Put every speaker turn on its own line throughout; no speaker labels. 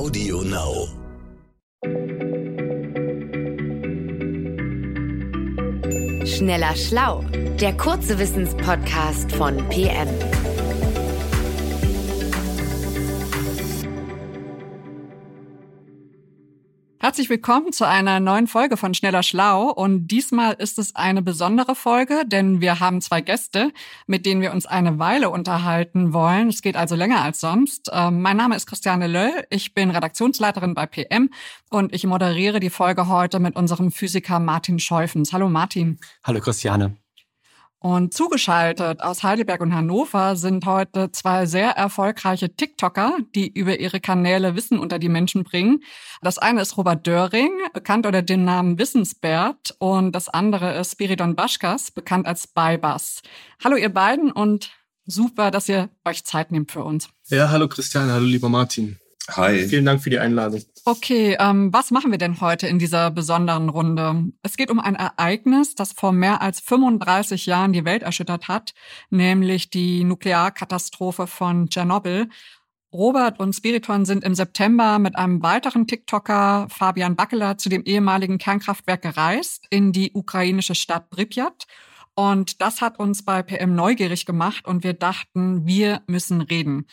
Audio Now.
Schneller Schlau, der kurze Wissenspodcast von PM.
Herzlich willkommen zu einer neuen Folge von Schneller Schlau. Und diesmal ist es eine besondere Folge, denn wir haben zwei Gäste, mit denen wir uns eine Weile unterhalten wollen. Es geht also länger als sonst. Ähm, mein Name ist Christiane Löll. Ich bin Redaktionsleiterin bei PM und ich moderiere die Folge heute mit unserem Physiker Martin Scheufens. Hallo Martin.
Hallo Christiane.
Und zugeschaltet aus Heidelberg und Hannover sind heute zwei sehr erfolgreiche TikToker, die über ihre Kanäle Wissen unter die Menschen bringen. Das eine ist Robert Döring, bekannt unter dem Namen Wissensbert, und das andere ist Spiridon Baschkas, bekannt als Baybas. Hallo ihr beiden und super, dass ihr euch Zeit nehmt für uns.
Ja, hallo Christian, hallo lieber Martin.
Hi.
Vielen Dank für die Einladung.
Okay, ähm, was machen wir denn heute in dieser besonderen Runde? Es geht um ein Ereignis, das vor mehr als 35 Jahren die Welt erschüttert hat, nämlich die Nuklearkatastrophe von Tschernobyl. Robert und Spiriton sind im September mit einem weiteren TikToker, Fabian Backeler, zu dem ehemaligen Kernkraftwerk gereist, in die ukrainische Stadt Pripyat. Und das hat uns bei PM neugierig gemacht und wir dachten, wir müssen reden.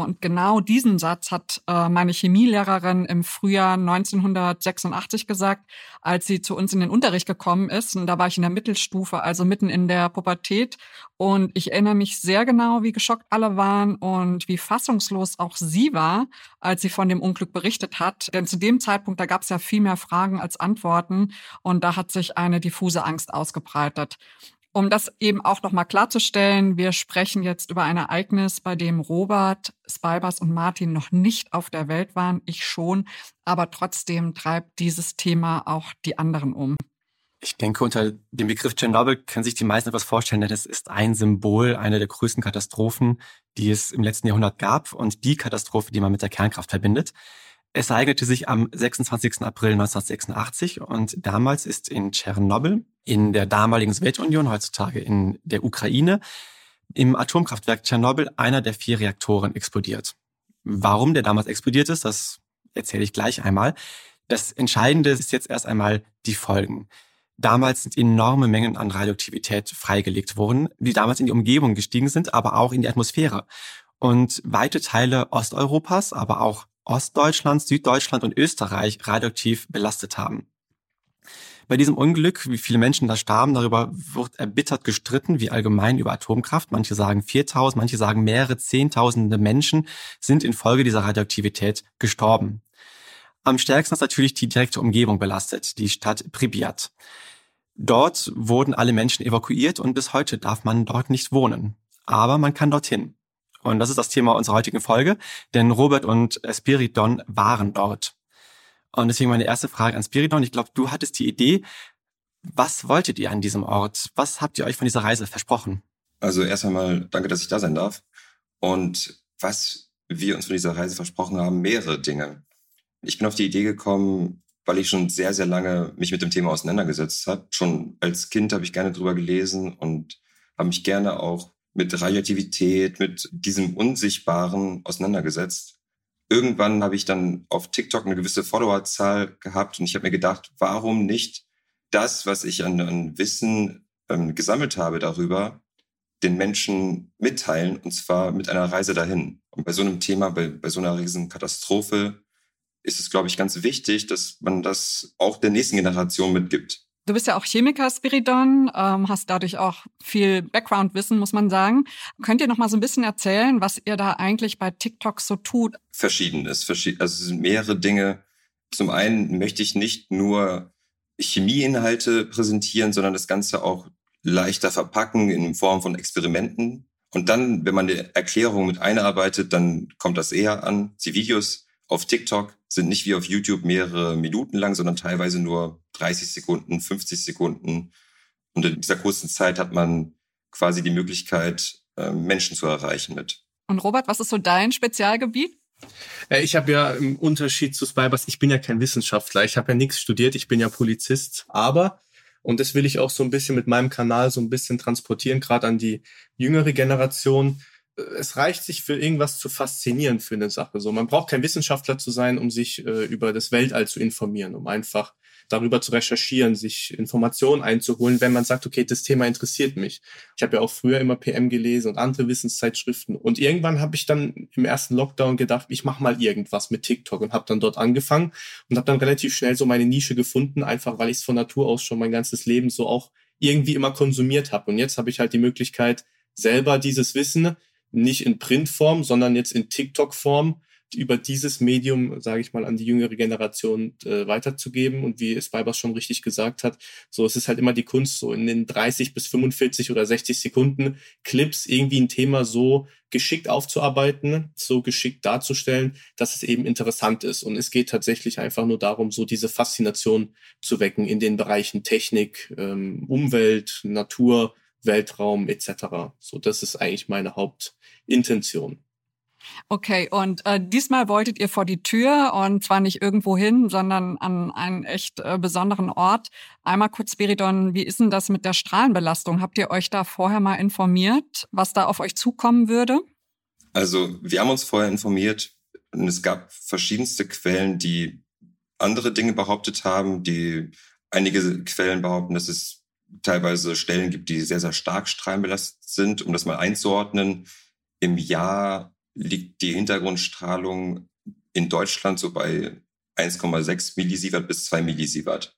Und genau diesen Satz hat äh, meine Chemielehrerin im Frühjahr 1986 gesagt, als sie zu uns in den Unterricht gekommen ist. Und da war ich in der Mittelstufe, also mitten in der Pubertät. Und ich erinnere mich sehr genau, wie geschockt alle waren und wie fassungslos auch sie war, als sie von dem Unglück berichtet hat. Denn zu dem Zeitpunkt, da gab es ja viel mehr Fragen als Antworten. Und da hat sich eine diffuse Angst ausgebreitet. Um das eben auch nochmal klarzustellen, wir sprechen jetzt über ein Ereignis, bei dem Robert, Spibers und Martin noch nicht auf der Welt waren, ich schon, aber trotzdem treibt dieses Thema auch die anderen um.
Ich denke, unter dem Begriff Tschernobyl können sich die meisten etwas vorstellen, denn es ist ein Symbol einer der größten Katastrophen, die es im letzten Jahrhundert gab und die Katastrophe, die man mit der Kernkraft verbindet. Es ereignete sich am 26. April 1986 und damals ist in Tschernobyl, in der damaligen Sowjetunion, heutzutage in der Ukraine, im Atomkraftwerk Tschernobyl einer der vier Reaktoren explodiert. Warum der damals explodiert ist, das erzähle ich gleich einmal. Das Entscheidende ist jetzt erst einmal die Folgen. Damals sind enorme Mengen an Radioaktivität freigelegt worden, die damals in die Umgebung gestiegen sind, aber auch in die Atmosphäre. Und weite Teile Osteuropas, aber auch Ostdeutschland, Süddeutschland und Österreich radioaktiv belastet haben. Bei diesem Unglück, wie viele Menschen da starben, darüber wird erbittert gestritten, wie allgemein über Atomkraft. Manche sagen 4000, manche sagen mehrere Zehntausende Menschen sind infolge dieser Radioaktivität gestorben. Am stärksten ist natürlich die direkte Umgebung belastet, die Stadt Pripyat. Dort wurden alle Menschen evakuiert und bis heute darf man dort nicht wohnen. Aber man kann dorthin. Und das ist das Thema unserer heutigen Folge, denn Robert und Spiridon waren dort. Und deswegen meine erste Frage an Spiridon. Ich glaube, du hattest die Idee. Was wolltet ihr an diesem Ort? Was habt ihr euch von dieser Reise versprochen?
Also erst einmal danke, dass ich da sein darf. Und was wir uns von dieser Reise versprochen haben, mehrere Dinge. Ich bin auf die Idee gekommen, weil ich schon sehr, sehr lange mich mit dem Thema auseinandergesetzt habe. Schon als Kind habe ich gerne drüber gelesen und habe mich gerne auch mit Radioaktivität, mit diesem Unsichtbaren auseinandergesetzt. Irgendwann habe ich dann auf TikTok eine gewisse Followerzahl gehabt und ich habe mir gedacht, warum nicht das, was ich an, an Wissen ähm, gesammelt habe darüber, den Menschen mitteilen und zwar mit einer Reise dahin. Und bei so einem Thema, bei, bei so einer riesen Katastrophe ist es, glaube ich, ganz wichtig, dass man das auch der nächsten Generation mitgibt.
Du bist ja auch Chemiker, Spiridon, ähm, hast dadurch auch viel Background-Wissen, muss man sagen. Könnt ihr noch mal so ein bisschen erzählen, was ihr da eigentlich bei TikTok so tut?
Verschiedenes, also es sind mehrere Dinge. Zum einen möchte ich nicht nur Chemieinhalte präsentieren, sondern das Ganze auch leichter verpacken in Form von Experimenten. Und dann, wenn man eine Erklärung mit einarbeitet, dann kommt das eher an. Die Videos auf TikTok sind nicht wie auf YouTube mehrere Minuten lang, sondern teilweise nur 30 Sekunden, 50 Sekunden. Und in dieser kurzen Zeit hat man quasi die Möglichkeit, ähm, Menschen zu erreichen mit.
Und Robert, was ist so dein Spezialgebiet?
Ich habe ja im Unterschied zu Spybers, ich bin ja kein Wissenschaftler, ich habe ja nichts studiert, ich bin ja Polizist, aber und das will ich auch so ein bisschen mit meinem Kanal so ein bisschen transportieren, gerade an die jüngere Generation es reicht sich für irgendwas zu faszinieren für eine Sache. So, man braucht kein Wissenschaftler zu sein, um sich äh, über das Weltall zu informieren, um einfach darüber zu recherchieren, sich Informationen einzuholen, wenn man sagt, okay, das Thema interessiert mich. Ich habe ja auch früher immer PM gelesen und andere Wissenszeitschriften und irgendwann habe ich dann im ersten Lockdown gedacht, ich mache mal irgendwas mit TikTok und habe dann dort angefangen und habe dann relativ schnell so meine Nische gefunden, einfach weil ich es von Natur aus schon mein ganzes Leben so auch irgendwie immer konsumiert habe und jetzt habe ich halt die Möglichkeit selber dieses Wissen nicht in Printform, sondern jetzt in TikTok-Form über dieses Medium, sage ich mal, an die jüngere Generation äh, weiterzugeben. Und wie es Weibers schon richtig gesagt hat, so es ist halt immer die Kunst, so in den 30 bis 45 oder 60 Sekunden Clips irgendwie ein Thema so geschickt aufzuarbeiten, so geschickt darzustellen, dass es eben interessant ist. Und es geht tatsächlich einfach nur darum, so diese Faszination zu wecken in den Bereichen Technik, ähm, Umwelt, Natur, Weltraum etc. So, das ist eigentlich meine Hauptintention.
Okay, und äh, diesmal wolltet ihr vor die Tür und zwar nicht irgendwo hin, sondern an einen echt äh, besonderen Ort. Einmal kurz, Spiridon, wie ist denn das mit der Strahlenbelastung? Habt ihr euch da vorher mal informiert, was da auf euch zukommen würde?
Also wir haben uns vorher informiert und es gab verschiedenste Quellen, die andere Dinge behauptet haben, die einige Quellen behaupten, dass es teilweise Stellen gibt, die sehr, sehr stark strahlenbelastet sind. Um das mal einzuordnen, im Jahr liegt die Hintergrundstrahlung in Deutschland so bei 1,6 Millisievert bis 2 Millisievert.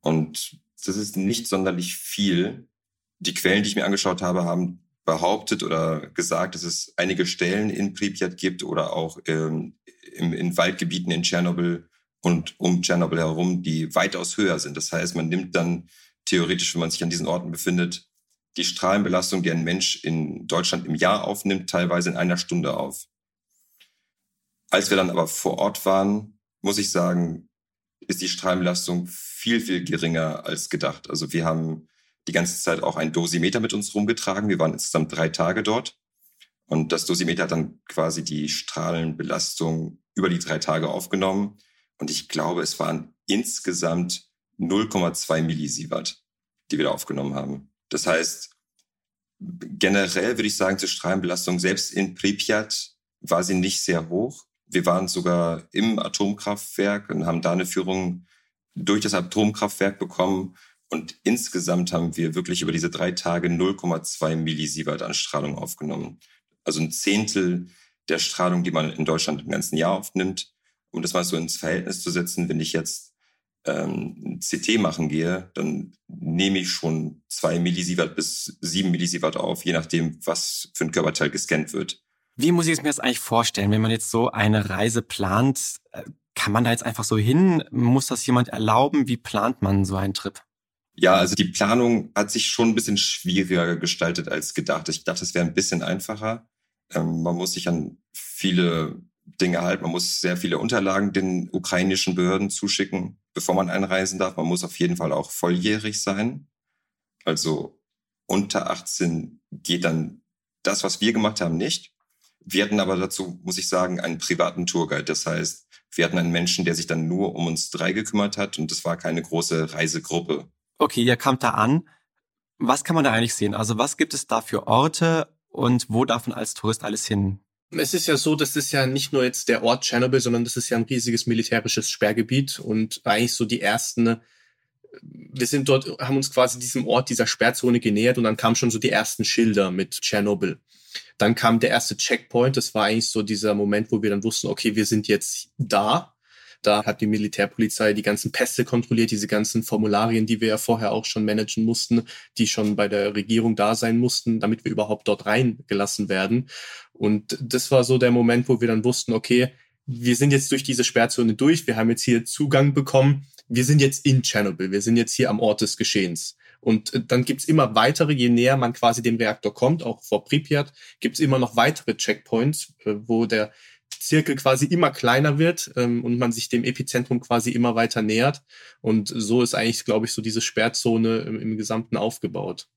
Und das ist nicht sonderlich viel. Die Quellen, die ich mir angeschaut habe, haben behauptet oder gesagt, dass es einige Stellen in Pripyat gibt oder auch ähm, im, in Waldgebieten in Tschernobyl und um Tschernobyl herum, die weitaus höher sind. Das heißt, man nimmt dann theoretisch, wenn man sich an diesen Orten befindet, die Strahlenbelastung, die ein Mensch in Deutschland im Jahr aufnimmt, teilweise in einer Stunde auf. Als wir dann aber vor Ort waren, muss ich sagen, ist die Strahlenbelastung viel, viel geringer als gedacht. Also wir haben die ganze Zeit auch ein Dosimeter mit uns rumgetragen. Wir waren insgesamt drei Tage dort. Und das Dosimeter hat dann quasi die Strahlenbelastung über die drei Tage aufgenommen. Und ich glaube, es waren insgesamt 0,2 Millisievert, die wir da aufgenommen haben. Das heißt, generell würde ich sagen, zur Strahlenbelastung, selbst in Pripyat war sie nicht sehr hoch. Wir waren sogar im Atomkraftwerk und haben da eine Führung durch das Atomkraftwerk bekommen. Und insgesamt haben wir wirklich über diese drei Tage 0,2 Millisievert an Strahlung aufgenommen. Also ein Zehntel der Strahlung, die man in Deutschland im ganzen Jahr aufnimmt. Um das mal so ins Verhältnis zu setzen, wenn ich jetzt ähm, CT machen gehe, dann nehme ich schon zwei Millisievert bis sieben Millisievert auf, je nachdem, was für ein Körperteil gescannt wird.
Wie muss ich es mir das eigentlich vorstellen, wenn man jetzt so eine Reise plant? Äh, kann man da jetzt einfach so hin? Muss das jemand erlauben? Wie plant man so einen Trip?
Ja, also die Planung hat sich schon ein bisschen schwieriger gestaltet als gedacht. Ich dachte, es wäre ein bisschen einfacher. Ähm, man muss sich an viele Dinge halten. Man muss sehr viele Unterlagen den ukrainischen Behörden zuschicken bevor man einreisen darf. Man muss auf jeden Fall auch volljährig sein. Also unter 18 geht dann das, was wir gemacht haben, nicht. Wir hatten aber dazu, muss ich sagen, einen privaten Tourguide. Das heißt, wir hatten einen Menschen, der sich dann nur um uns drei gekümmert hat und das war keine große Reisegruppe.
Okay, ihr kamt da an. Was kann man da eigentlich sehen? Also was gibt es da für Orte und wo darf man als Tourist alles hin?
Es ist ja so, das ist ja nicht nur jetzt der Ort Tschernobyl, sondern das ist ja ein riesiges militärisches Sperrgebiet und eigentlich so die ersten, wir sind dort, haben uns quasi diesem Ort, dieser Sperrzone genähert und dann kamen schon so die ersten Schilder mit Tschernobyl. Dann kam der erste Checkpoint, das war eigentlich so dieser Moment, wo wir dann wussten, okay, wir sind jetzt da da hat die Militärpolizei die ganzen Pässe kontrolliert, diese ganzen Formularien, die wir ja vorher auch schon managen mussten, die schon bei der Regierung da sein mussten, damit wir überhaupt dort reingelassen werden. Und das war so der Moment, wo wir dann wussten, okay, wir sind jetzt durch diese Sperrzone durch, wir haben jetzt hier Zugang bekommen, wir sind jetzt in Tschernobyl, wir sind jetzt hier am Ort des Geschehens. Und dann gibt's immer weitere, je näher man quasi dem Reaktor kommt, auch vor Pripyat, gibt's immer noch weitere Checkpoints, äh, wo der Zirkel quasi immer kleiner wird ähm, und man sich dem Epizentrum quasi immer weiter nähert. Und so ist eigentlich, glaube ich, so diese Sperrzone im, im Gesamten aufgebaut.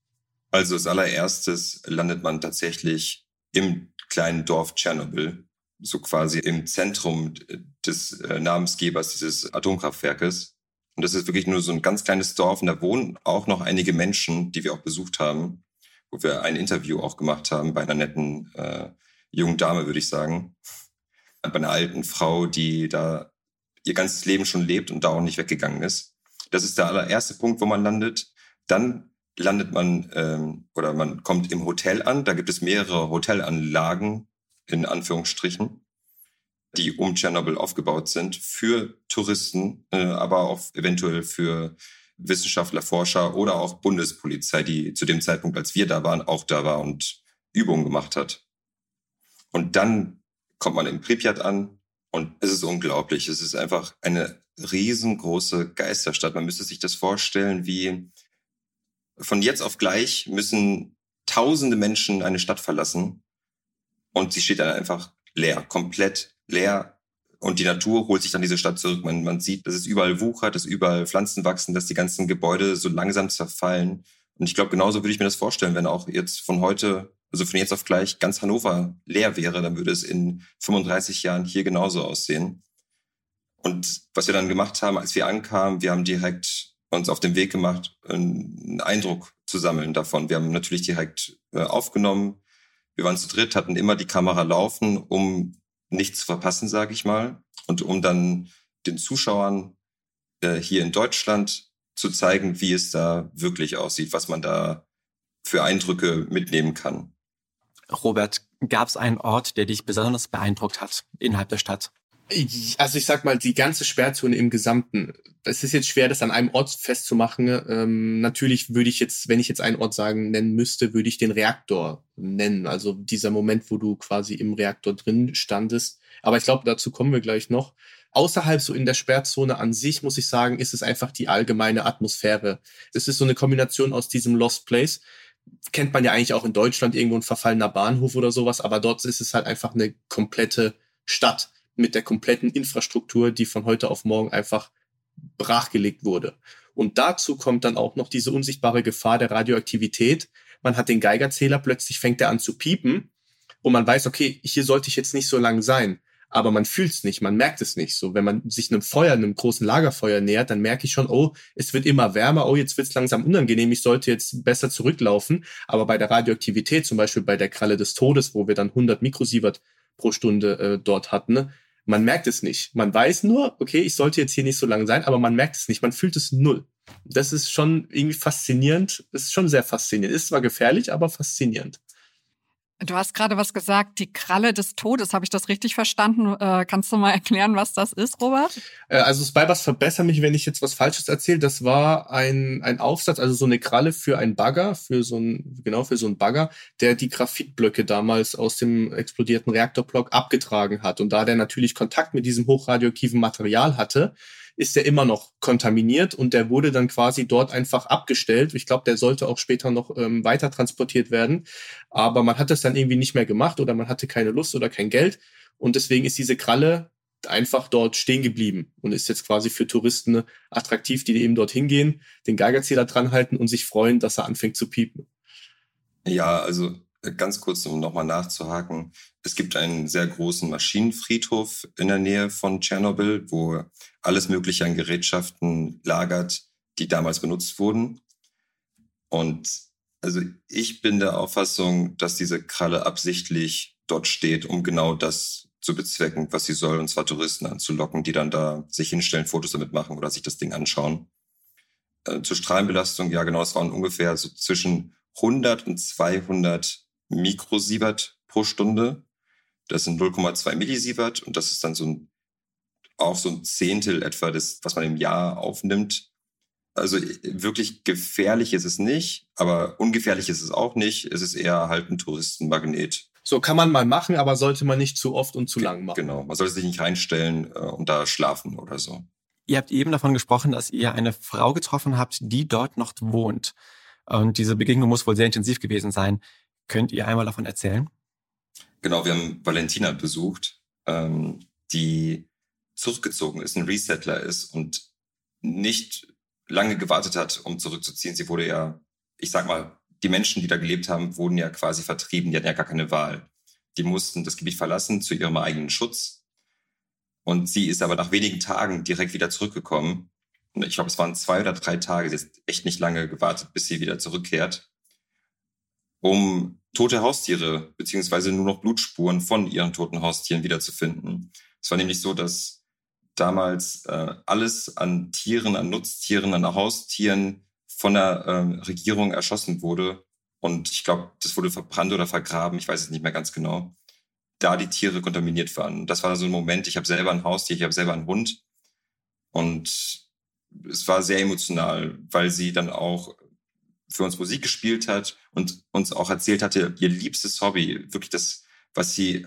Also als allererstes landet man tatsächlich im kleinen Dorf Tschernobyl, so quasi im Zentrum des äh, Namensgebers dieses Atomkraftwerkes. Und das ist wirklich nur so ein ganz kleines Dorf und da wohnen auch noch einige Menschen, die wir auch besucht haben. wo wir ein Interview auch gemacht haben bei einer netten äh, jungen Dame, würde ich sagen. Bei einer alten Frau, die da ihr ganzes Leben schon lebt und da auch nicht weggegangen ist. Das ist der allererste Punkt, wo man landet. Dann landet man ähm, oder man kommt im Hotel an. Da gibt es mehrere Hotelanlagen in Anführungsstrichen, die um Tschernobyl aufgebaut sind für Touristen, äh, aber auch eventuell für Wissenschaftler, Forscher oder auch Bundespolizei, die zu dem Zeitpunkt, als wir da waren, auch da war und Übungen gemacht hat. Und dann kommt man in Pripyat an und es ist unglaublich. Es ist einfach eine riesengroße Geisterstadt. Man müsste sich das vorstellen, wie von jetzt auf gleich müssen tausende Menschen eine Stadt verlassen und sie steht dann einfach leer, komplett leer, und die Natur holt sich dann diese Stadt zurück. Man, man sieht, dass es überall wuchert, dass überall Pflanzen wachsen, dass die ganzen Gebäude so langsam zerfallen. Und ich glaube, genauso würde ich mir das vorstellen, wenn auch jetzt von heute, also von jetzt auf gleich ganz Hannover leer wäre, dann würde es in 35 Jahren hier genauso aussehen. Und was wir dann gemacht haben, als wir ankamen, wir haben direkt uns auf den Weg gemacht, einen Eindruck zu sammeln davon. Wir haben natürlich direkt äh, aufgenommen. Wir waren zu dritt, hatten immer die Kamera laufen, um nichts zu verpassen, sage ich mal. Und um dann den Zuschauern äh, hier in Deutschland zu zeigen, wie es da wirklich aussieht, was man da für Eindrücke mitnehmen kann.
Robert, gab es einen Ort, der dich besonders beeindruckt hat innerhalb der Stadt?
Also ich sag mal, die ganze Sperrzone im Gesamten. Es ist jetzt schwer, das an einem Ort festzumachen. Ähm, natürlich würde ich jetzt, wenn ich jetzt einen Ort sagen nennen müsste, würde ich den Reaktor nennen. Also dieser Moment, wo du quasi im Reaktor drin standest. Aber ich glaube, dazu kommen wir gleich noch. Außerhalb so in der Sperrzone an sich, muss ich sagen, ist es einfach die allgemeine Atmosphäre. Es ist so eine Kombination aus diesem Lost Place. Kennt man ja eigentlich auch in Deutschland irgendwo ein verfallener Bahnhof oder sowas, aber dort ist es halt einfach eine komplette Stadt mit der kompletten Infrastruktur, die von heute auf morgen einfach brachgelegt wurde. Und dazu kommt dann auch noch diese unsichtbare Gefahr der Radioaktivität. Man hat den Geigerzähler, plötzlich fängt er an zu piepen und man weiß, okay, hier sollte ich jetzt nicht so lang sein. Aber man fühlt es nicht, man merkt es nicht. So, wenn man sich einem Feuer, einem großen Lagerfeuer nähert, dann merke ich schon, oh, es wird immer wärmer, oh, jetzt wird es langsam unangenehm, ich sollte jetzt besser zurücklaufen. Aber bei der Radioaktivität, zum Beispiel bei der Kralle des Todes, wo wir dann 100 Mikrosievert pro Stunde äh, dort hatten, man merkt es nicht. Man weiß nur, okay, ich sollte jetzt hier nicht so lange sein, aber man merkt es nicht. Man fühlt es null. Das ist schon irgendwie faszinierend. Das ist schon sehr faszinierend. Ist zwar gefährlich, aber faszinierend.
Du hast gerade was gesagt, die Kralle des Todes. Habe ich das richtig verstanden? Äh, kannst du mal erklären, was das ist, Robert?
Äh, also Spybus verbessere mich, wenn ich jetzt was Falsches erzähle. Das war ein, ein Aufsatz, also so eine Kralle für ein Bagger, für so ein, genau für so ein Bagger, der die Graphitblöcke damals aus dem explodierten Reaktorblock abgetragen hat. Und da der natürlich Kontakt mit diesem hochradioaktiven Material hatte, ist er immer noch kontaminiert und der wurde dann quasi dort einfach abgestellt. Ich glaube, der sollte auch später noch ähm, weiter transportiert werden. Aber man hat das dann irgendwie nicht mehr gemacht oder man hatte keine Lust oder kein Geld. Und deswegen ist diese Kralle einfach dort stehen geblieben und ist jetzt quasi für Touristen attraktiv, die eben dort hingehen, den Geigerzähler dran halten und sich freuen, dass er anfängt zu piepen.
Ja, also ganz kurz, um nochmal nachzuhaken. Es gibt einen sehr großen Maschinenfriedhof in der Nähe von Tschernobyl, wo alles Mögliche an Gerätschaften lagert, die damals benutzt wurden. Und also ich bin der Auffassung, dass diese Kralle absichtlich dort steht, um genau das zu bezwecken, was sie soll, und zwar Touristen anzulocken, die dann da sich hinstellen, Fotos damit machen oder sich das Ding anschauen. Äh, zur Strahlenbelastung, ja genau, es waren ungefähr so zwischen 100 und 200 Mikrosievert pro Stunde. Das sind 0,2 Millisievert und das ist dann so ein, auch so ein Zehntel etwa des, was man im Jahr aufnimmt. Also wirklich gefährlich ist es nicht, aber ungefährlich ist es auch nicht. Es ist eher halt ein Touristenmagnet.
So kann man mal machen, aber sollte man nicht zu oft und zu lang machen.
Genau, man sollte sich nicht reinstellen äh, und da schlafen oder so.
Ihr habt eben davon gesprochen, dass ihr eine Frau getroffen habt, die dort noch wohnt. Und diese Begegnung muss wohl sehr intensiv gewesen sein. Könnt ihr einmal davon erzählen?
Genau, wir haben Valentina besucht, ähm, die zurückgezogen ist, ein Resettler ist und nicht lange gewartet hat, um zurückzuziehen. Sie wurde ja, ich sag mal, die Menschen, die da gelebt haben, wurden ja quasi vertrieben. Die hatten ja gar keine Wahl. Die mussten das Gebiet verlassen zu ihrem eigenen Schutz. Und sie ist aber nach wenigen Tagen direkt wieder zurückgekommen. Ich glaube, es waren zwei oder drei Tage. Sie hat echt nicht lange gewartet, bis sie wieder zurückkehrt. Um tote Haustiere beziehungsweise nur noch Blutspuren von ihren toten Haustieren wiederzufinden. Es war nämlich so, dass damals äh, alles an Tieren, an Nutztieren, an Haustieren von der äh, Regierung erschossen wurde. Und ich glaube, das wurde verbrannt oder vergraben, ich weiß es nicht mehr ganz genau, da die Tiere kontaminiert waren. Das war so ein Moment, ich habe selber ein Haustier, ich habe selber einen Hund. Und es war sehr emotional, weil sie dann auch für uns Musik gespielt hat und uns auch erzählt hatte, ihr liebstes Hobby, wirklich das, was sie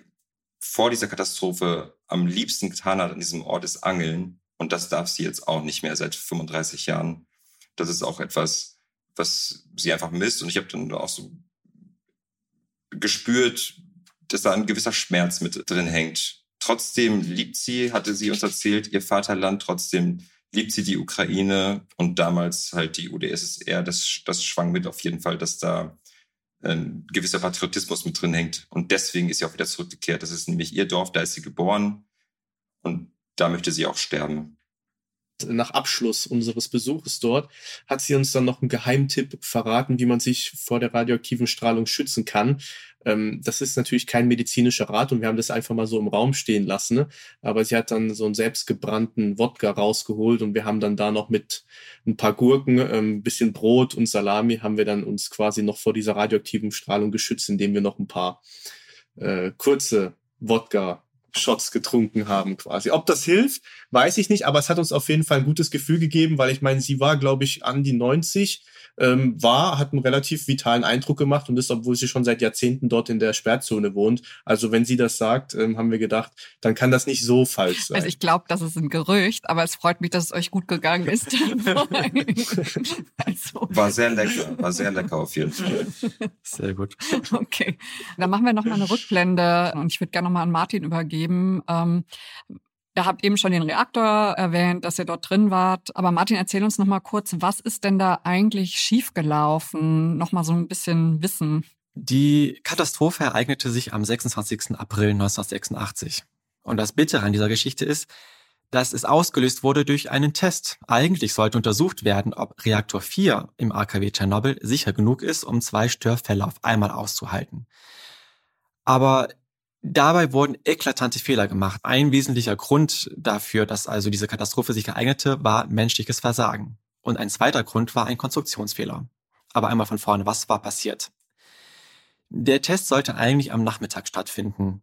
vor dieser Katastrophe am liebsten getan hat an diesem Ort, ist Angeln. Und das darf sie jetzt auch nicht mehr seit 35 Jahren. Das ist auch etwas, was sie einfach misst. Und ich habe dann auch so gespürt, dass da ein gewisser Schmerz mit drin hängt. Trotzdem liebt sie, hatte sie uns erzählt, ihr Vaterland. Trotzdem liebt sie die Ukraine und damals halt die UdSSR. Das, das schwang mit auf jeden Fall, dass da ein gewisser Patriotismus mit drin hängt. Und deswegen ist sie auch wieder zurückgekehrt. Das ist nämlich ihr Dorf, da ist sie geboren und da möchte sie auch sterben
nach Abschluss unseres Besuches dort hat sie uns dann noch einen Geheimtipp verraten, wie man sich vor der radioaktiven Strahlung schützen kann. Ähm, das ist natürlich kein medizinischer Rat und wir haben das einfach mal so im Raum stehen lassen. Ne? Aber sie hat dann so einen selbstgebrannten Wodka rausgeholt und wir haben dann da noch mit ein paar Gurken, ein ähm, bisschen Brot und Salami haben wir dann uns quasi noch vor dieser radioaktiven Strahlung geschützt, indem wir noch ein paar äh, kurze Wodka Shots getrunken haben quasi. Ob das hilft, weiß ich nicht, aber es hat uns auf jeden Fall ein gutes Gefühl gegeben, weil ich meine, sie war, glaube ich, an die 90, ähm, war, hat einen relativ vitalen Eindruck gemacht und ist, obwohl sie schon seit Jahrzehnten dort in der Sperrzone wohnt. Also wenn sie das sagt, ähm, haben wir gedacht, dann kann das nicht so falsch sein.
Also ich glaube, das ist ein Gerücht, aber es freut mich, dass es euch gut gegangen ist.
also. War sehr lecker, war sehr lecker auf jeden Fall.
Sehr gut.
Okay, dann machen wir noch mal eine Rückblende und ich würde gerne noch mal an Martin übergeben. Ähm, Ihr habt eben schon den Reaktor erwähnt, dass ihr dort drin wart. Aber Martin, erzähl uns noch mal kurz, was ist denn da eigentlich schiefgelaufen? Noch mal so ein bisschen Wissen.
Die Katastrophe ereignete sich am 26. April 1986. Und das Bittere an dieser Geschichte ist, dass es ausgelöst wurde durch einen Test. Eigentlich sollte untersucht werden, ob Reaktor 4 im AKW Tschernobyl sicher genug ist, um zwei Störfälle auf einmal auszuhalten. Aber Dabei wurden eklatante Fehler gemacht. Ein wesentlicher Grund dafür, dass also diese Katastrophe sich ereignete, war menschliches Versagen. Und ein zweiter Grund war ein Konstruktionsfehler. Aber einmal von vorne, was war passiert? Der Test sollte eigentlich am Nachmittag stattfinden.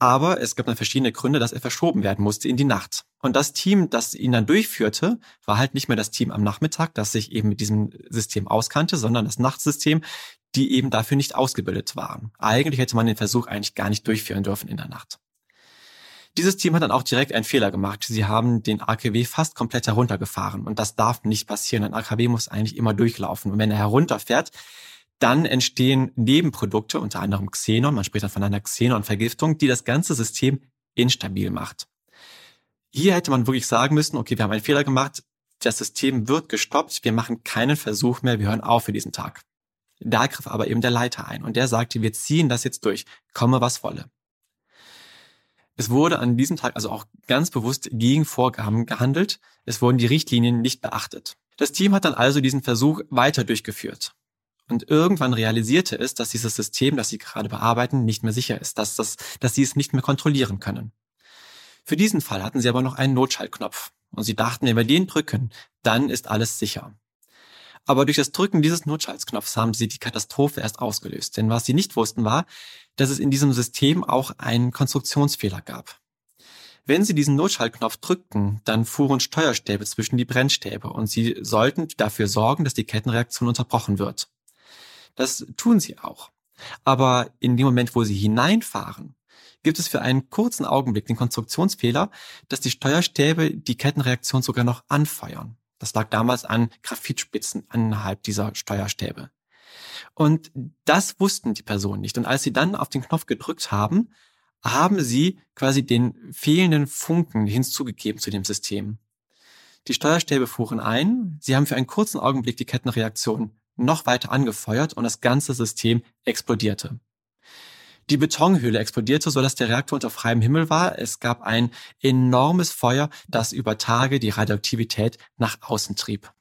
Aber es gab dann verschiedene Gründe, dass er verschoben werden musste in die Nacht. Und das Team, das ihn dann durchführte, war halt nicht mehr das Team am Nachmittag, das sich eben mit diesem System auskannte, sondern das Nachtsystem, die eben dafür nicht ausgebildet waren. Eigentlich hätte man den Versuch eigentlich gar nicht durchführen dürfen in der Nacht. Dieses Team hat dann auch direkt einen Fehler gemacht. Sie haben den AKW fast komplett heruntergefahren und das darf nicht passieren. Ein AKW muss eigentlich immer durchlaufen und wenn er herunterfährt, dann entstehen Nebenprodukte, unter anderem Xenon, man spricht dann von einer Xenon-Vergiftung, die das ganze System instabil macht. Hier hätte man wirklich sagen müssen, okay, wir haben einen Fehler gemacht, das System wird gestoppt, wir machen keinen Versuch mehr, wir hören auf für diesen Tag. Da griff aber eben der Leiter ein und der sagte, wir ziehen das jetzt durch, komme was wolle. Es wurde an diesem Tag also auch ganz bewusst gegen Vorgaben gehandelt. Es wurden die Richtlinien nicht beachtet. Das Team hat dann also diesen Versuch weiter durchgeführt. Und irgendwann realisierte es, dass dieses System, das sie gerade bearbeiten, nicht mehr sicher ist, dass, das, dass sie es nicht mehr kontrollieren können. Für diesen Fall hatten sie aber noch einen Notschaltknopf. Und sie dachten, wenn wir den drücken, dann ist alles sicher. Aber durch das Drücken dieses Notschaltknopfs haben sie die Katastrophe erst ausgelöst. Denn was sie nicht wussten war, dass es in diesem System auch einen Konstruktionsfehler gab. Wenn sie diesen Notschaltknopf drückten, dann fuhren Steuerstäbe zwischen die Brennstäbe und sie sollten dafür sorgen, dass die Kettenreaktion unterbrochen wird. Das tun sie auch. Aber in dem Moment, wo sie hineinfahren, gibt es für einen kurzen Augenblick den Konstruktionsfehler, dass die Steuerstäbe die Kettenreaktion sogar noch anfeuern. Das lag damals an Graphitspitzen innerhalb dieser Steuerstäbe. Und das wussten die Personen nicht. Und als sie dann auf den Knopf gedrückt haben, haben sie quasi den fehlenden Funken hinzugegeben zu dem System. Die Steuerstäbe fuhren ein, sie haben für einen kurzen Augenblick die Kettenreaktion noch weiter angefeuert und das ganze System explodierte. Die Betonhülle explodierte, sodass der Reaktor unter freiem Himmel war. Es gab ein enormes Feuer, das über Tage die Radioaktivität nach außen trieb.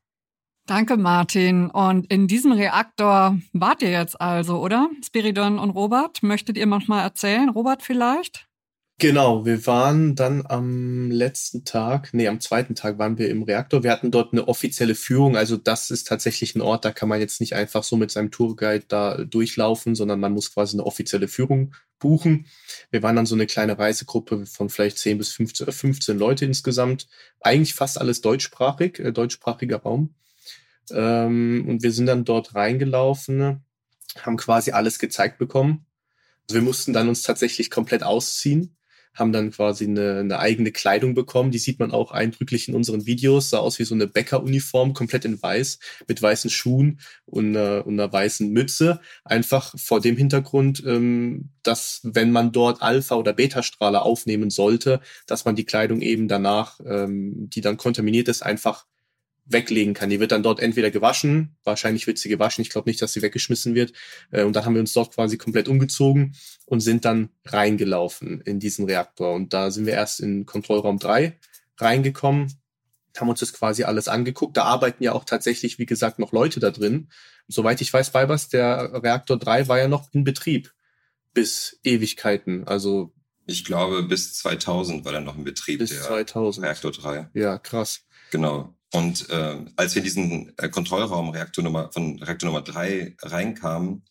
Danke, Martin. Und in diesem Reaktor wart ihr jetzt also, oder? Spiridon und Robert, möchtet ihr noch mal erzählen? Robert vielleicht?
Genau, wir waren dann am letzten Tag, nee, am zweiten Tag waren wir im Reaktor. Wir hatten dort eine offizielle Führung. Also das ist tatsächlich ein Ort, da kann man jetzt nicht einfach so mit seinem Tourguide da durchlaufen, sondern man muss quasi eine offizielle Führung buchen. Wir waren dann so eine kleine Reisegruppe von vielleicht 10 bis 15, 15 äh, Leute insgesamt. Eigentlich fast alles deutschsprachig, äh, deutschsprachiger Raum. Ähm, und wir sind dann dort reingelaufen, haben quasi alles gezeigt bekommen. Also wir mussten dann uns tatsächlich komplett ausziehen haben dann quasi eine, eine eigene Kleidung bekommen. Die sieht man auch eindrücklich in unseren Videos. Sah aus wie so eine Bäckeruniform, komplett in weiß, mit weißen Schuhen und, äh, und einer weißen Mütze. Einfach vor dem Hintergrund, ähm, dass wenn man dort Alpha- oder Beta-Strahler aufnehmen sollte, dass man die Kleidung eben danach, ähm, die dann kontaminiert ist, einfach weglegen kann. Die wird dann dort entweder gewaschen, wahrscheinlich wird sie gewaschen, ich glaube nicht, dass sie weggeschmissen wird. Äh, und dann haben wir uns dort quasi komplett umgezogen und sind dann reingelaufen in diesen Reaktor. Und da sind wir erst in Kontrollraum 3 reingekommen, haben uns das quasi alles angeguckt. Da arbeiten ja auch tatsächlich, wie gesagt, noch Leute da drin. Soweit ich weiß, Weibers, der Reaktor 3 war ja noch in Betrieb bis Ewigkeiten. Also
ich glaube, bis 2000 war er noch in Betrieb.
Bis 2000.
Reaktor 3.
Ja, krass.
Genau. Und äh, als wir in diesen äh, Kontrollraum Reaktor Nummer, von Reaktor Nummer drei reinkamen,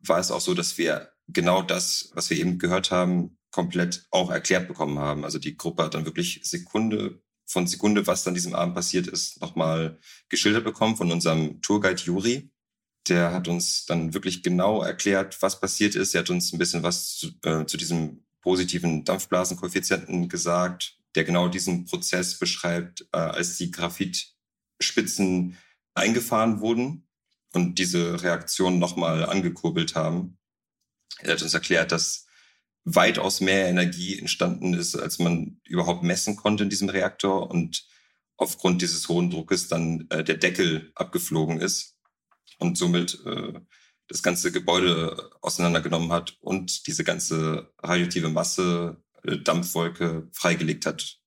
war es auch so, dass wir genau das, was wir eben gehört haben, komplett auch erklärt bekommen haben. Also die Gruppe hat dann wirklich Sekunde von Sekunde, was dann diesem Abend passiert ist, nochmal geschildert bekommen von unserem Tourguide Juri. Der hat uns dann wirklich genau erklärt, was passiert ist. Er hat uns ein bisschen was zu, äh, zu diesem positiven Dampfblasenkoeffizienten gesagt, der genau diesen Prozess beschreibt, äh, als die Graphitspitzen eingefahren wurden und diese Reaktion nochmal angekurbelt haben. Er hat uns erklärt, dass weitaus mehr Energie entstanden ist, als man überhaupt messen konnte in diesem Reaktor und aufgrund dieses hohen Druckes dann äh, der Deckel abgeflogen ist und somit äh, das ganze Gebäude auseinandergenommen hat und diese ganze radioaktive Masse Dampfwolke freigelegt hat,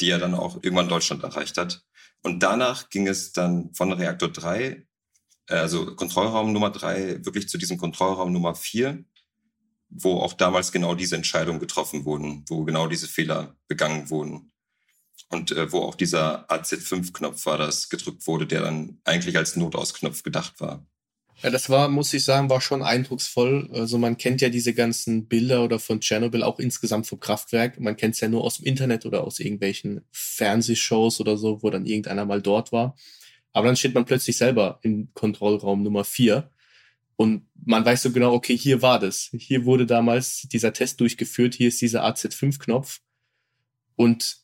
die ja dann auch irgendwann Deutschland erreicht hat. Und danach ging es dann von Reaktor 3, äh, also Kontrollraum Nummer 3, wirklich zu diesem Kontrollraum Nummer 4, wo auch damals genau diese Entscheidungen getroffen wurden, wo genau diese Fehler begangen wurden. Und äh, wo auch dieser AZ5-Knopf war, das gedrückt wurde, der dann eigentlich als Notausknopf gedacht war.
Ja, das war, muss ich sagen, war schon eindrucksvoll. Also man kennt ja diese ganzen Bilder oder von Tschernobyl auch insgesamt vom Kraftwerk. Man kennt es ja nur aus dem Internet oder aus irgendwelchen Fernsehshows oder so, wo dann irgendeiner mal dort war. Aber dann steht man plötzlich selber im Kontrollraum Nummer vier und man weiß so genau, okay, hier war das. Hier wurde damals dieser Test durchgeführt. Hier ist dieser AZ5-Knopf. Und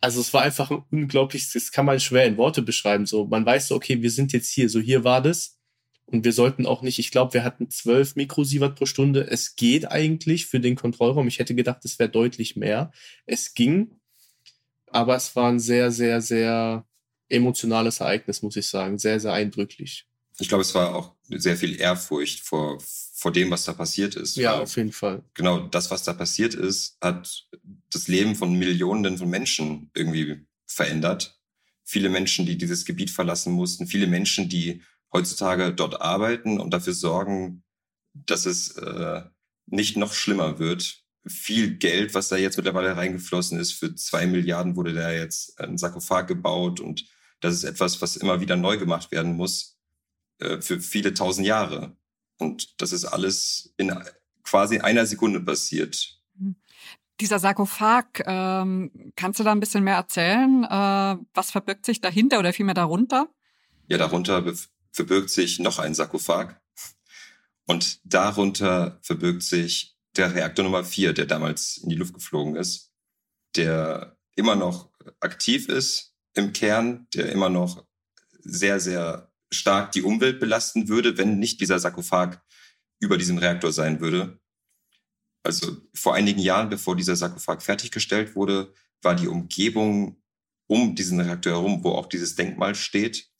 also es war einfach ein unglaubliches, das kann man schwer in Worte beschreiben. So, man weiß so, okay, wir sind jetzt hier, so hier war das. Und wir sollten auch nicht, ich glaube, wir hatten 12 Mikrosievert pro Stunde. Es geht eigentlich für den Kontrollraum. Ich hätte gedacht, es wäre deutlich mehr. Es ging, aber es war ein sehr, sehr, sehr emotionales Ereignis, muss ich sagen. Sehr, sehr eindrücklich.
Ich glaube, es war auch sehr viel Ehrfurcht vor, vor dem, was da passiert ist.
Ja, auf jeden Fall.
Genau, das, was da passiert ist, hat das Leben von Millionen von Menschen irgendwie verändert. Viele Menschen, die dieses Gebiet verlassen mussten, viele Menschen, die heutzutage dort arbeiten und dafür sorgen, dass es äh, nicht noch schlimmer wird. Viel Geld, was da jetzt mittlerweile reingeflossen ist, für zwei Milliarden wurde da jetzt ein Sarkophag gebaut und das ist etwas, was immer wieder neu gemacht werden muss äh, für viele tausend Jahre. Und das ist alles in quasi einer Sekunde passiert.
Dieser Sarkophag, ähm, kannst du da ein bisschen mehr erzählen? Äh, was verbirgt sich dahinter oder vielmehr darunter?
Ja, darunter verbirgt sich noch ein Sarkophag. Und darunter verbirgt sich der Reaktor Nummer 4, der damals in die Luft geflogen ist, der immer noch aktiv ist im Kern, der immer noch sehr, sehr stark die Umwelt belasten würde, wenn nicht dieser Sarkophag über diesem Reaktor sein würde. Also vor einigen Jahren, bevor dieser Sarkophag fertiggestellt wurde, war die Umgebung um diesen Reaktor herum, wo auch dieses Denkmal steht,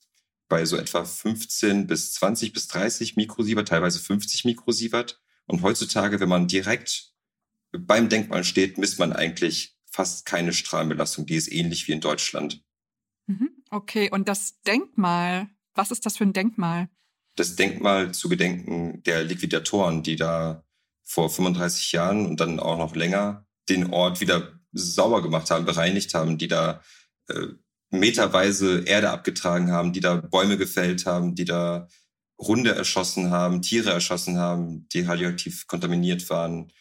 bei so etwa 15 bis 20 bis 30 Mikrosievert, teilweise 50 Mikrosievert. Und heutzutage, wenn man direkt beim Denkmal steht, misst man eigentlich fast keine Strahlenbelastung. Die ist ähnlich wie in Deutschland.
Mhm. Okay, und das Denkmal, was ist das für ein Denkmal?
Das Denkmal zu Gedenken der Liquidatoren, die da vor 35 Jahren und dann auch noch länger den Ort wieder sauber gemacht haben, bereinigt haben, die da äh, meterweise Erde abgetragen haben, die da Bäume gefällt haben, die da Hunde erschossen haben, Tiere erschossen haben, die radioaktiv kontaminiert waren.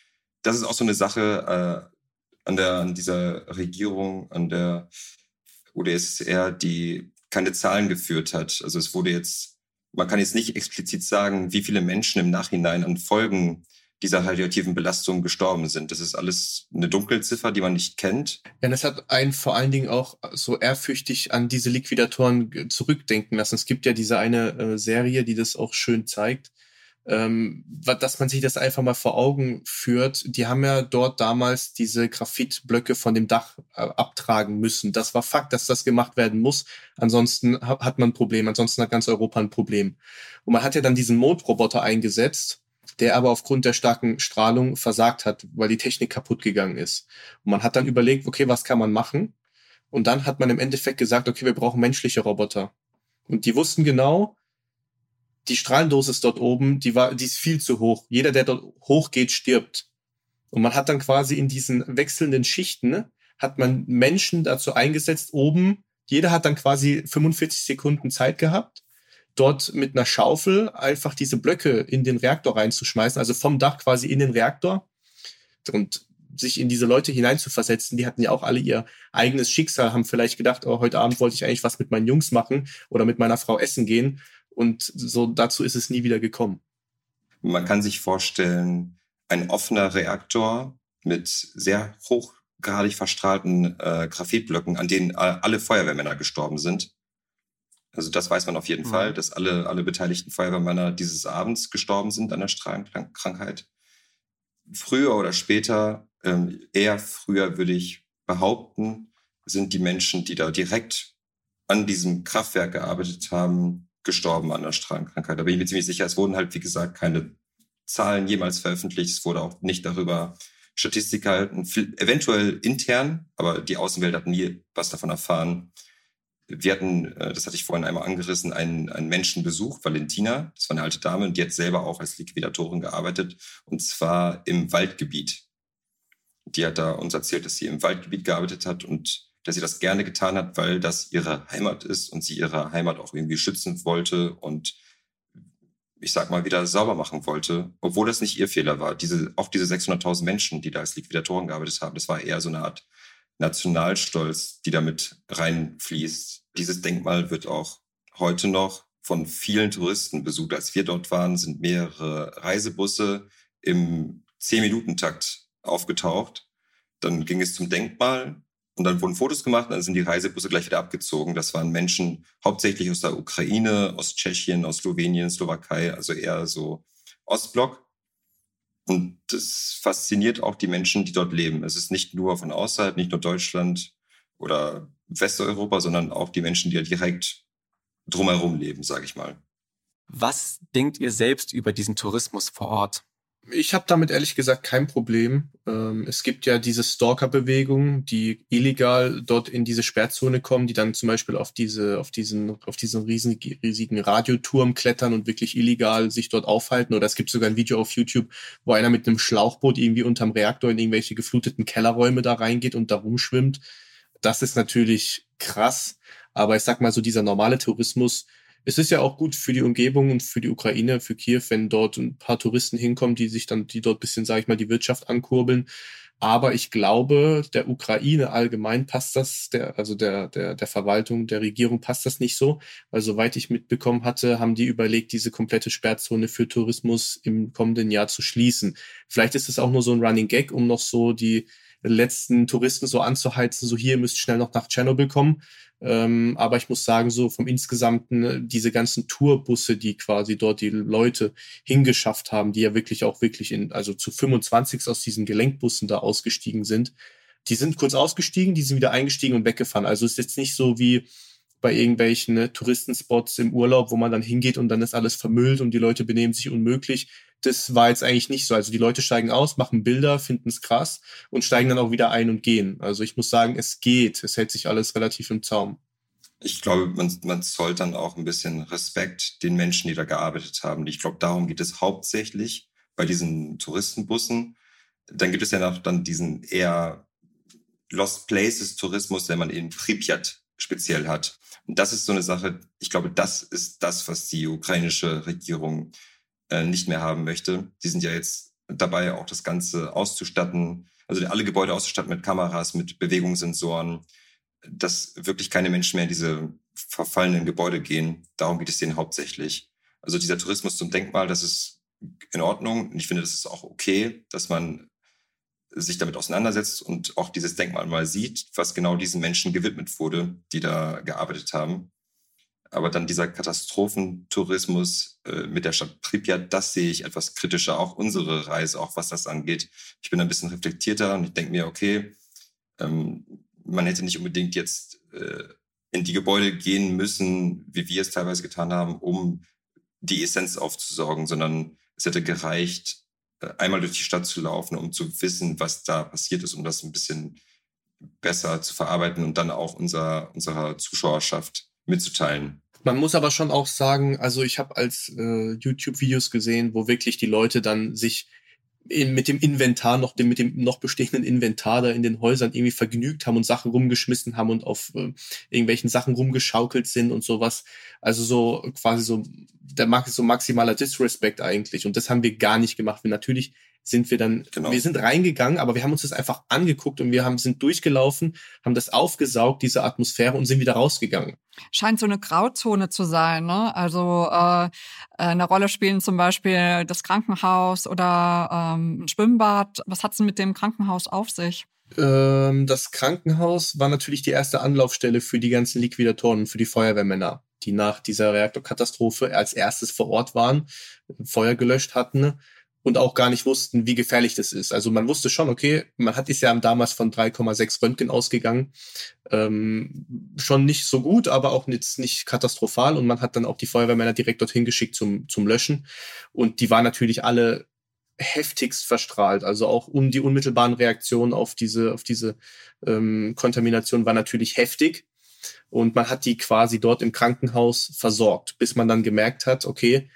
Das ist auch so eine Sache äh, an der an dieser Regierung, an der UdSSR, die keine Zahlen geführt hat. Also es wurde jetzt, man kann jetzt nicht explizit sagen, wie viele Menschen im Nachhinein an Folgen dieser radioaktiven Belastung gestorben sind. Das ist alles eine Dunkelziffer, die man nicht kennt.
Ja, das hat einen vor allen Dingen auch so ehrfürchtig an diese Liquidatoren zurückdenken lassen. Es gibt ja diese eine äh, Serie, die das auch schön zeigt, ähm, dass man sich das einfach mal vor Augen führt. Die haben ja dort damals diese Graphitblöcke von dem Dach äh, abtragen müssen. Das war Fakt, dass das gemacht werden muss. Ansonsten hat man ein Problem. Ansonsten hat ganz Europa ein Problem. Und man hat ja dann diesen Mondroboter eingesetzt der aber aufgrund der starken Strahlung versagt hat, weil die Technik kaputt gegangen ist. Und man hat dann überlegt, okay, was kann man machen? Und dann hat man im Endeffekt gesagt, okay, wir brauchen menschliche Roboter. Und die wussten genau, die Strahlendosis dort oben, die war, die ist viel zu hoch. Jeder, der dort hochgeht, stirbt. Und man hat dann quasi in diesen wechselnden Schichten, hat man Menschen dazu eingesetzt, oben, jeder hat dann quasi 45 Sekunden Zeit gehabt, dort mit einer Schaufel einfach diese Blöcke in den Reaktor reinzuschmeißen, also vom Dach quasi in den Reaktor und sich in diese Leute hineinzuversetzen. Die hatten ja auch alle ihr eigenes Schicksal, haben vielleicht gedacht, oh, heute Abend wollte ich eigentlich was mit meinen Jungs machen oder mit meiner Frau essen gehen. Und so dazu ist es nie wieder gekommen.
Man kann sich vorstellen, ein offener Reaktor mit sehr hochgradig verstrahlten äh, Graphitblöcken, an denen alle Feuerwehrmänner gestorben sind. Also das weiß man auf jeden mhm. Fall, dass alle, alle beteiligten Feuerwehrmänner dieses Abends gestorben sind an der Strahlenkrankheit. Früher oder später, ähm, eher früher würde ich behaupten, sind die Menschen, die da direkt an diesem Kraftwerk gearbeitet haben, gestorben an der Strahlenkrankheit. Da bin ich mir ziemlich sicher, es wurden halt, wie gesagt, keine Zahlen jemals veröffentlicht. Es wurde auch nicht darüber Statistik gehalten, eventuell intern, aber die Außenwelt hat nie was davon erfahren. Wir hatten, äh, das hatte ich vorhin einmal angerissen, einen, einen Menschen besucht, Valentina, das war eine alte Dame, und die hat selber auch als Liquidatorin gearbeitet, und zwar im Waldgebiet. Die hat da uns erzählt, dass sie im Waldgebiet gearbeitet hat und dass sie das gerne getan hat, weil das ihre Heimat ist und sie ihre Heimat auch irgendwie schützen wollte und ich sag mal, wieder sauber machen wollte, obwohl das nicht ihr Fehler war. Diese, auch diese 600.000 Menschen, die da als Liquidatoren gearbeitet haben, das war eher so eine Art Nationalstolz, die damit reinfließt. Dieses Denkmal wird auch heute noch von vielen Touristen besucht. Als wir dort waren, sind mehrere Reisebusse im 10-Minuten-Takt aufgetaucht. Dann ging es zum Denkmal und dann wurden Fotos gemacht und dann sind die Reisebusse gleich wieder abgezogen. Das waren Menschen hauptsächlich aus der Ukraine, aus Tschechien, aus Slowenien, Slowakei, also eher so Ostblock. Und das fasziniert auch die Menschen, die dort leben. Es ist nicht nur von außerhalb, nicht nur Deutschland oder Westeuropa, sondern auch die Menschen, die ja direkt drumherum leben, sage ich mal.
Was denkt ihr selbst über diesen Tourismus vor Ort?
Ich habe damit ehrlich gesagt kein Problem. Ähm, es gibt ja diese Stalker-Bewegung, die illegal dort in diese Sperrzone kommen, die dann zum Beispiel auf diese, auf diesen, auf diesen riesen, riesigen Radioturm klettern und wirklich illegal sich dort aufhalten. Oder es gibt sogar ein Video auf YouTube, wo einer mit einem Schlauchboot irgendwie unterm Reaktor in irgendwelche gefluteten Kellerräume da reingeht und da rumschwimmt. Das ist natürlich krass. Aber ich sag mal so, dieser normale Tourismus, es ist ja auch gut für die Umgebung und für die Ukraine, für Kiew, wenn dort ein paar Touristen hinkommen, die sich dann, die dort bisschen, sage ich mal, die Wirtschaft ankurbeln. Aber ich glaube, der Ukraine allgemein passt das, der, also der, der, der Verwaltung, der Regierung passt das nicht so. Weil soweit ich mitbekommen hatte, haben die überlegt, diese komplette Sperrzone für Tourismus im kommenden Jahr zu schließen. Vielleicht ist es auch nur so ein Running Gag, um noch so die letzten Touristen so anzuheizen, so hier, ihr müsst schnell noch nach Tschernobyl kommen. Ähm, aber ich muss sagen, so vom insgesamten, äh, diese ganzen Tourbusse, die quasi dort die Leute hingeschafft haben, die ja wirklich auch wirklich in, also zu 25 aus diesen Gelenkbussen da ausgestiegen sind, die sind kurz ausgestiegen, die sind wieder eingestiegen und weggefahren. Also ist jetzt nicht so wie bei irgendwelchen ne, Touristenspots im Urlaub, wo man dann hingeht und dann ist alles vermüllt und die Leute benehmen sich unmöglich, das war jetzt eigentlich nicht so. Also die Leute steigen aus, machen Bilder, finden es krass und steigen dann auch wieder ein und gehen. Also ich muss sagen, es geht. Es hält sich alles relativ im Zaum.
Ich glaube, man, man zollt dann auch ein bisschen Respekt den Menschen, die da gearbeitet haben. Ich glaube, darum geht es hauptsächlich bei diesen Touristenbussen. Dann gibt es ja noch dann diesen eher Lost Places Tourismus, den man in Pripyat speziell hat. Und das ist so eine Sache, ich glaube, das ist das, was die ukrainische Regierung äh, nicht mehr haben möchte. Die sind ja jetzt dabei, auch das Ganze auszustatten, also alle Gebäude auszustatten mit Kameras, mit Bewegungssensoren, dass wirklich keine Menschen mehr in diese verfallenen Gebäude gehen. Darum geht es denen hauptsächlich. Also dieser Tourismus zum Denkmal, das ist in Ordnung. Und ich finde, das ist auch okay, dass man sich damit auseinandersetzt und auch dieses Denkmal mal sieht, was genau diesen Menschen gewidmet wurde, die da gearbeitet haben. Aber dann dieser Katastrophentourismus äh, mit der Stadt Pripyat, das sehe ich etwas kritischer. Auch unsere Reise, auch was das angeht. Ich bin ein bisschen reflektierter und ich denke mir, okay, ähm, man hätte nicht unbedingt jetzt äh, in die Gebäude gehen müssen, wie wir es teilweise getan haben, um die Essenz aufzusorgen, sondern es hätte gereicht, äh, einmal durch die Stadt zu laufen, um zu wissen, was da passiert ist, um das ein bisschen besser zu verarbeiten und dann auch unser, unserer Zuschauerschaft mitzuteilen.
Man muss aber schon auch sagen, also ich habe als äh, YouTube-Videos gesehen, wo wirklich die Leute dann sich in, mit dem Inventar noch, dem, mit dem noch bestehenden Inventar da in den Häusern irgendwie vergnügt haben und Sachen rumgeschmissen haben und auf äh, irgendwelchen Sachen rumgeschaukelt sind und sowas. Also so quasi so, der mag so maximaler Disrespect eigentlich. Und das haben wir gar nicht gemacht. Wir natürlich sind wir dann, genau. wir sind reingegangen, aber wir haben uns das einfach angeguckt und wir haben, sind durchgelaufen, haben das aufgesaugt, diese Atmosphäre und sind wieder rausgegangen.
Scheint so eine Grauzone zu sein, ne? Also äh, eine Rolle spielen zum Beispiel das Krankenhaus oder ähm, ein Schwimmbad. Was hat's denn mit dem Krankenhaus auf sich?
Ähm, das Krankenhaus war natürlich die erste Anlaufstelle für die ganzen Liquidatoren, für die Feuerwehrmänner, die nach dieser Reaktorkatastrophe als erstes vor Ort waren, Feuer gelöscht hatten und auch gar nicht wussten, wie gefährlich das ist. Also man wusste schon, okay, man hat ist ja damals von 3,6 Röntgen ausgegangen. Ähm, schon nicht so gut, aber auch jetzt nicht katastrophal. Und man hat dann auch die Feuerwehrmänner direkt dorthin geschickt zum, zum Löschen. Und die waren natürlich alle heftigst verstrahlt. Also auch um die unmittelbaren Reaktionen auf diese, auf diese ähm, Kontamination war natürlich heftig. Und man hat die quasi dort im Krankenhaus versorgt, bis man dann gemerkt hat, okay,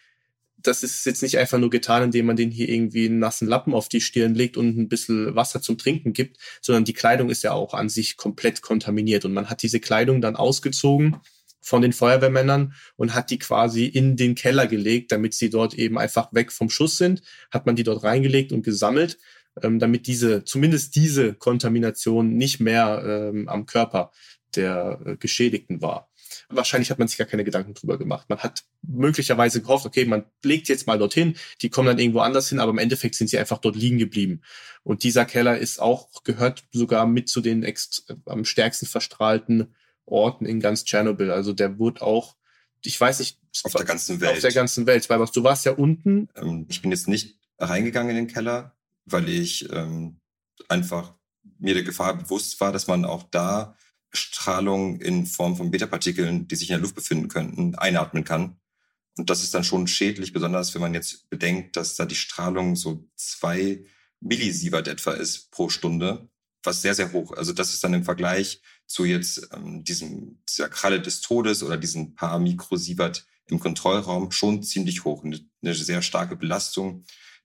das ist jetzt nicht einfach nur getan, indem man den hier irgendwie einen nassen Lappen auf die Stirn legt und ein bisschen Wasser zum Trinken gibt, sondern die Kleidung ist ja auch an sich komplett kontaminiert und man hat diese Kleidung dann ausgezogen von den Feuerwehrmännern und hat die quasi in den Keller gelegt, damit sie dort eben einfach weg vom Schuss sind, hat man die dort reingelegt und gesammelt, ähm, damit diese, zumindest diese Kontamination nicht mehr ähm, am Körper der äh, Geschädigten war. Wahrscheinlich hat man sich gar keine Gedanken drüber gemacht. Man hat möglicherweise gehofft, okay, man legt jetzt mal dorthin, die kommen dann irgendwo anders hin, aber im Endeffekt sind sie einfach dort liegen geblieben. Und dieser Keller ist auch, gehört sogar mit zu den ex am stärksten verstrahlten Orten in ganz Tschernobyl. Also der wurde auch, ich weiß nicht,
auf der ganzen Welt.
Auf der ganzen Welt. Weil du warst ja unten.
Ähm, ich bin jetzt nicht reingegangen in den Keller, weil ich ähm, einfach mir der Gefahr bewusst war, dass man auch da Strahlung in Form von Beta-Partikeln, die sich in der Luft befinden könnten, einatmen kann. Und das ist dann schon schädlich, besonders wenn man jetzt bedenkt, dass da die Strahlung so zwei Millisievert etwa ist pro Stunde, was sehr, sehr hoch. Also das ist dann im Vergleich zu jetzt ähm, diesem, dieser Kralle des Todes oder diesen paar Mikrosievert im Kontrollraum schon ziemlich hoch. Eine, eine sehr starke Belastung,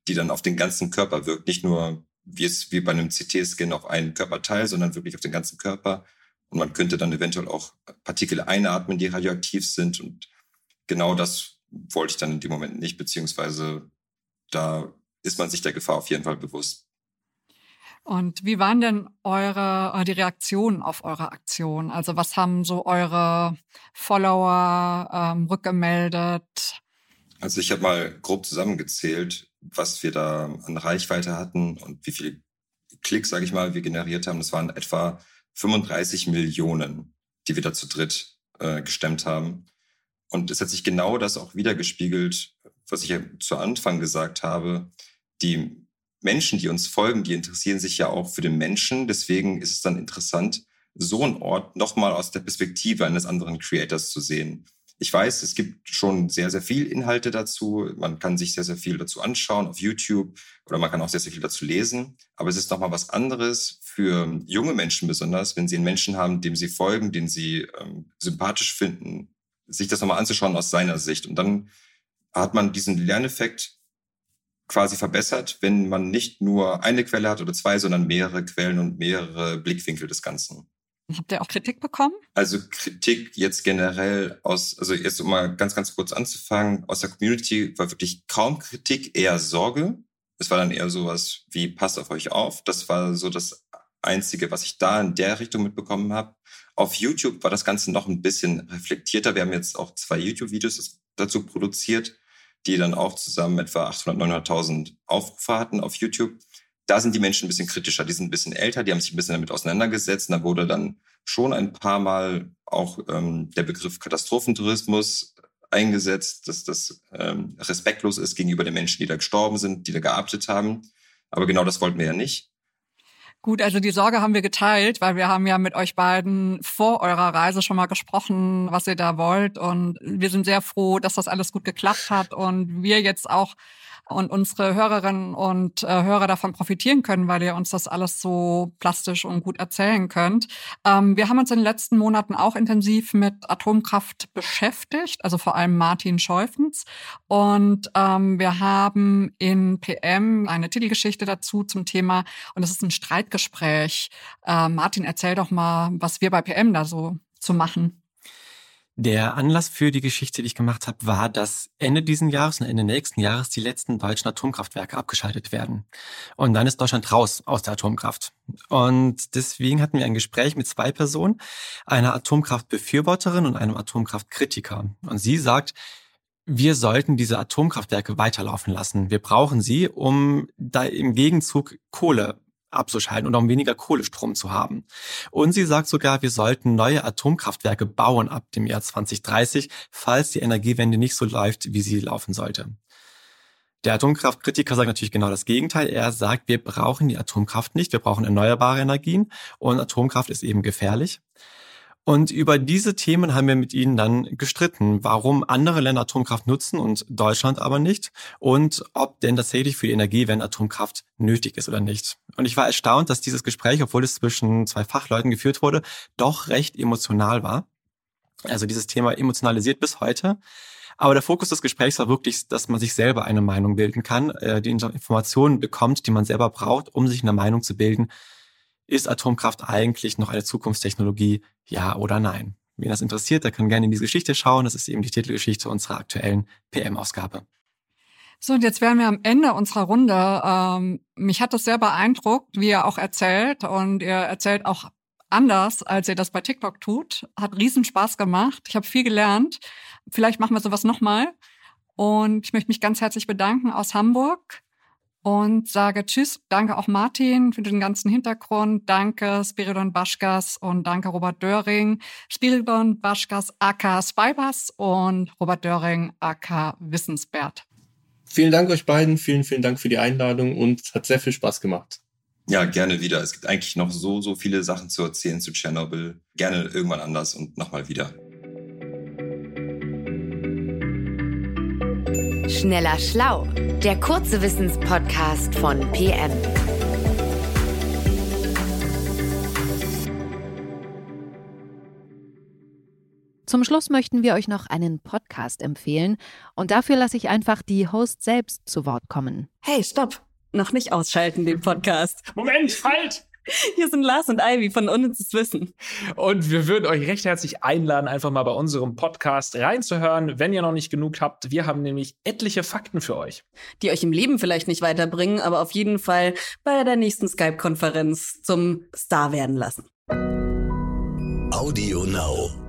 die dann auf den ganzen Körper wirkt. Nicht nur wie es wie bei einem CT-Scan auf einen Körperteil, sondern wirklich auf den ganzen Körper und man könnte dann eventuell auch Partikel einatmen, die radioaktiv sind. Und genau das wollte ich dann in dem Moment nicht, beziehungsweise da ist man sich der Gefahr auf jeden Fall bewusst.
Und wie waren denn eure äh, die Reaktionen auf eure Aktion? Also was haben so eure Follower ähm, rückgemeldet?
Also ich habe mal grob zusammengezählt, was wir da an Reichweite hatten und wie viele Klicks, sage ich mal, wir generiert haben. Das waren etwa 35 Millionen, die wir da zu dritt äh, gestemmt haben. Und es hat sich genau das auch wiedergespiegelt, was ich ja zu Anfang gesagt habe. Die Menschen, die uns folgen, die interessieren sich ja auch für den Menschen. Deswegen ist es dann interessant, so einen Ort nochmal aus der Perspektive eines anderen Creators zu sehen. Ich weiß, es gibt schon sehr, sehr viel Inhalte dazu. Man kann sich sehr, sehr viel dazu anschauen auf YouTube oder man kann auch sehr, sehr viel dazu lesen. Aber es ist nochmal was anderes, für junge Menschen besonders, wenn sie einen Menschen haben, dem sie folgen, den sie ähm, sympathisch finden, sich das nochmal anzuschauen aus seiner Sicht. Und dann hat man diesen Lerneffekt quasi verbessert, wenn man nicht nur eine Quelle hat oder zwei, sondern mehrere Quellen und mehrere Blickwinkel des Ganzen.
Habt ihr auch Kritik bekommen?
Also Kritik jetzt generell aus, also jetzt um mal ganz, ganz kurz anzufangen, aus der Community war wirklich kaum Kritik, eher Sorge. Es war dann eher sowas wie, passt auf euch auf. Das war so das Einzige, was ich da in der Richtung mitbekommen habe. Auf YouTube war das Ganze noch ein bisschen reflektierter. Wir haben jetzt auch zwei YouTube-Videos dazu produziert die dann auch zusammen etwa 800, 900.000 Aufrufe hatten auf YouTube. Da sind die Menschen ein bisschen kritischer, die sind ein bisschen älter, die haben sich ein bisschen damit auseinandergesetzt. Und da wurde dann schon ein paar Mal auch ähm, der Begriff Katastrophentourismus eingesetzt, dass das ähm, respektlos ist gegenüber den Menschen, die da gestorben sind, die da gearbeitet haben. Aber genau das wollten wir ja nicht.
Gut, also die Sorge haben wir geteilt, weil wir haben ja mit euch beiden vor eurer Reise schon mal gesprochen, was ihr da wollt. Und wir sind sehr froh, dass das alles gut geklappt hat und wir jetzt auch und unsere Hörerinnen und äh, Hörer davon profitieren können, weil ihr uns das alles so plastisch und gut erzählen könnt. Ähm, wir haben uns in den letzten Monaten auch intensiv mit Atomkraft beschäftigt, also vor allem Martin Scheufens. Und ähm, wir haben in PM eine Titelgeschichte dazu zum Thema und es ist ein Streitgespräch. Äh, Martin, erzähl doch mal, was wir bei PM da so zu machen.
Der Anlass für die Geschichte, die ich gemacht habe, war, dass Ende diesen Jahres und Ende nächsten Jahres die letzten deutschen Atomkraftwerke abgeschaltet werden. Und dann ist Deutschland raus aus der Atomkraft. Und deswegen hatten wir ein Gespräch mit zwei Personen, einer Atomkraftbefürworterin und einem Atomkraftkritiker. Und sie sagt, wir sollten diese Atomkraftwerke weiterlaufen lassen. Wir brauchen sie, um da im Gegenzug Kohle abzuschalten und um weniger Kohlestrom zu haben. Und sie sagt sogar, wir sollten neue Atomkraftwerke bauen ab dem Jahr 2030, falls die Energiewende nicht so läuft, wie sie laufen sollte. Der Atomkraftkritiker sagt natürlich genau das Gegenteil. Er sagt, wir brauchen die Atomkraft nicht, wir brauchen erneuerbare Energien und Atomkraft ist eben gefährlich. Und über diese Themen haben wir mit ihnen dann gestritten, warum andere Länder Atomkraft nutzen und Deutschland aber nicht und ob denn tatsächlich für die Energiewende Atomkraft nötig ist oder nicht. Und ich war erstaunt, dass dieses Gespräch, obwohl es zwischen zwei Fachleuten geführt wurde, doch recht emotional war. Also dieses Thema emotionalisiert bis heute. Aber der Fokus des Gesprächs war wirklich, dass man sich selber eine Meinung bilden kann, äh, die Informationen bekommt, die man selber braucht, um sich eine Meinung zu bilden, ist Atomkraft eigentlich noch eine Zukunftstechnologie? Ja oder nein? Wen das interessiert, der kann gerne in diese Geschichte schauen. Das ist eben die Titelgeschichte unserer aktuellen PM-Ausgabe.
So, und jetzt wären wir am Ende unserer Runde. Ähm, mich hat das sehr beeindruckt, wie ihr auch erzählt. Und ihr erzählt auch anders, als ihr das bei TikTok tut. Hat riesen Spaß gemacht. Ich habe viel gelernt. Vielleicht machen wir sowas nochmal. Und ich möchte mich ganz herzlich bedanken aus Hamburg und sage Tschüss. Danke auch Martin für den ganzen Hintergrund. Danke Spiridon Baschkas und danke Robert Döring. Spiridon Baschkas aka Spybus und Robert Döring aka Wissensbert.
Vielen Dank euch beiden. Vielen, vielen Dank für die Einladung und hat sehr viel Spaß gemacht.
Ja, gerne wieder. Es gibt eigentlich noch so, so viele Sachen zu erzählen zu Tschernobyl. Gerne irgendwann anders und nochmal wieder.
Schneller Schlau, der kurze Wissenspodcast von PM.
Zum Schluss möchten wir euch noch einen Podcast empfehlen und dafür lasse ich einfach die Host selbst zu Wort kommen.
Hey, stopp! Noch nicht ausschalten, den Podcast.
Moment, halt!
Hier sind Lars und Ivy von Unnützes Wissen.
Und wir würden euch recht herzlich einladen, einfach mal bei unserem Podcast reinzuhören, wenn ihr noch nicht genug habt. Wir haben nämlich etliche Fakten für euch.
Die euch im Leben vielleicht nicht weiterbringen, aber auf jeden Fall bei der nächsten Skype-Konferenz zum Star werden lassen.
Audio Now.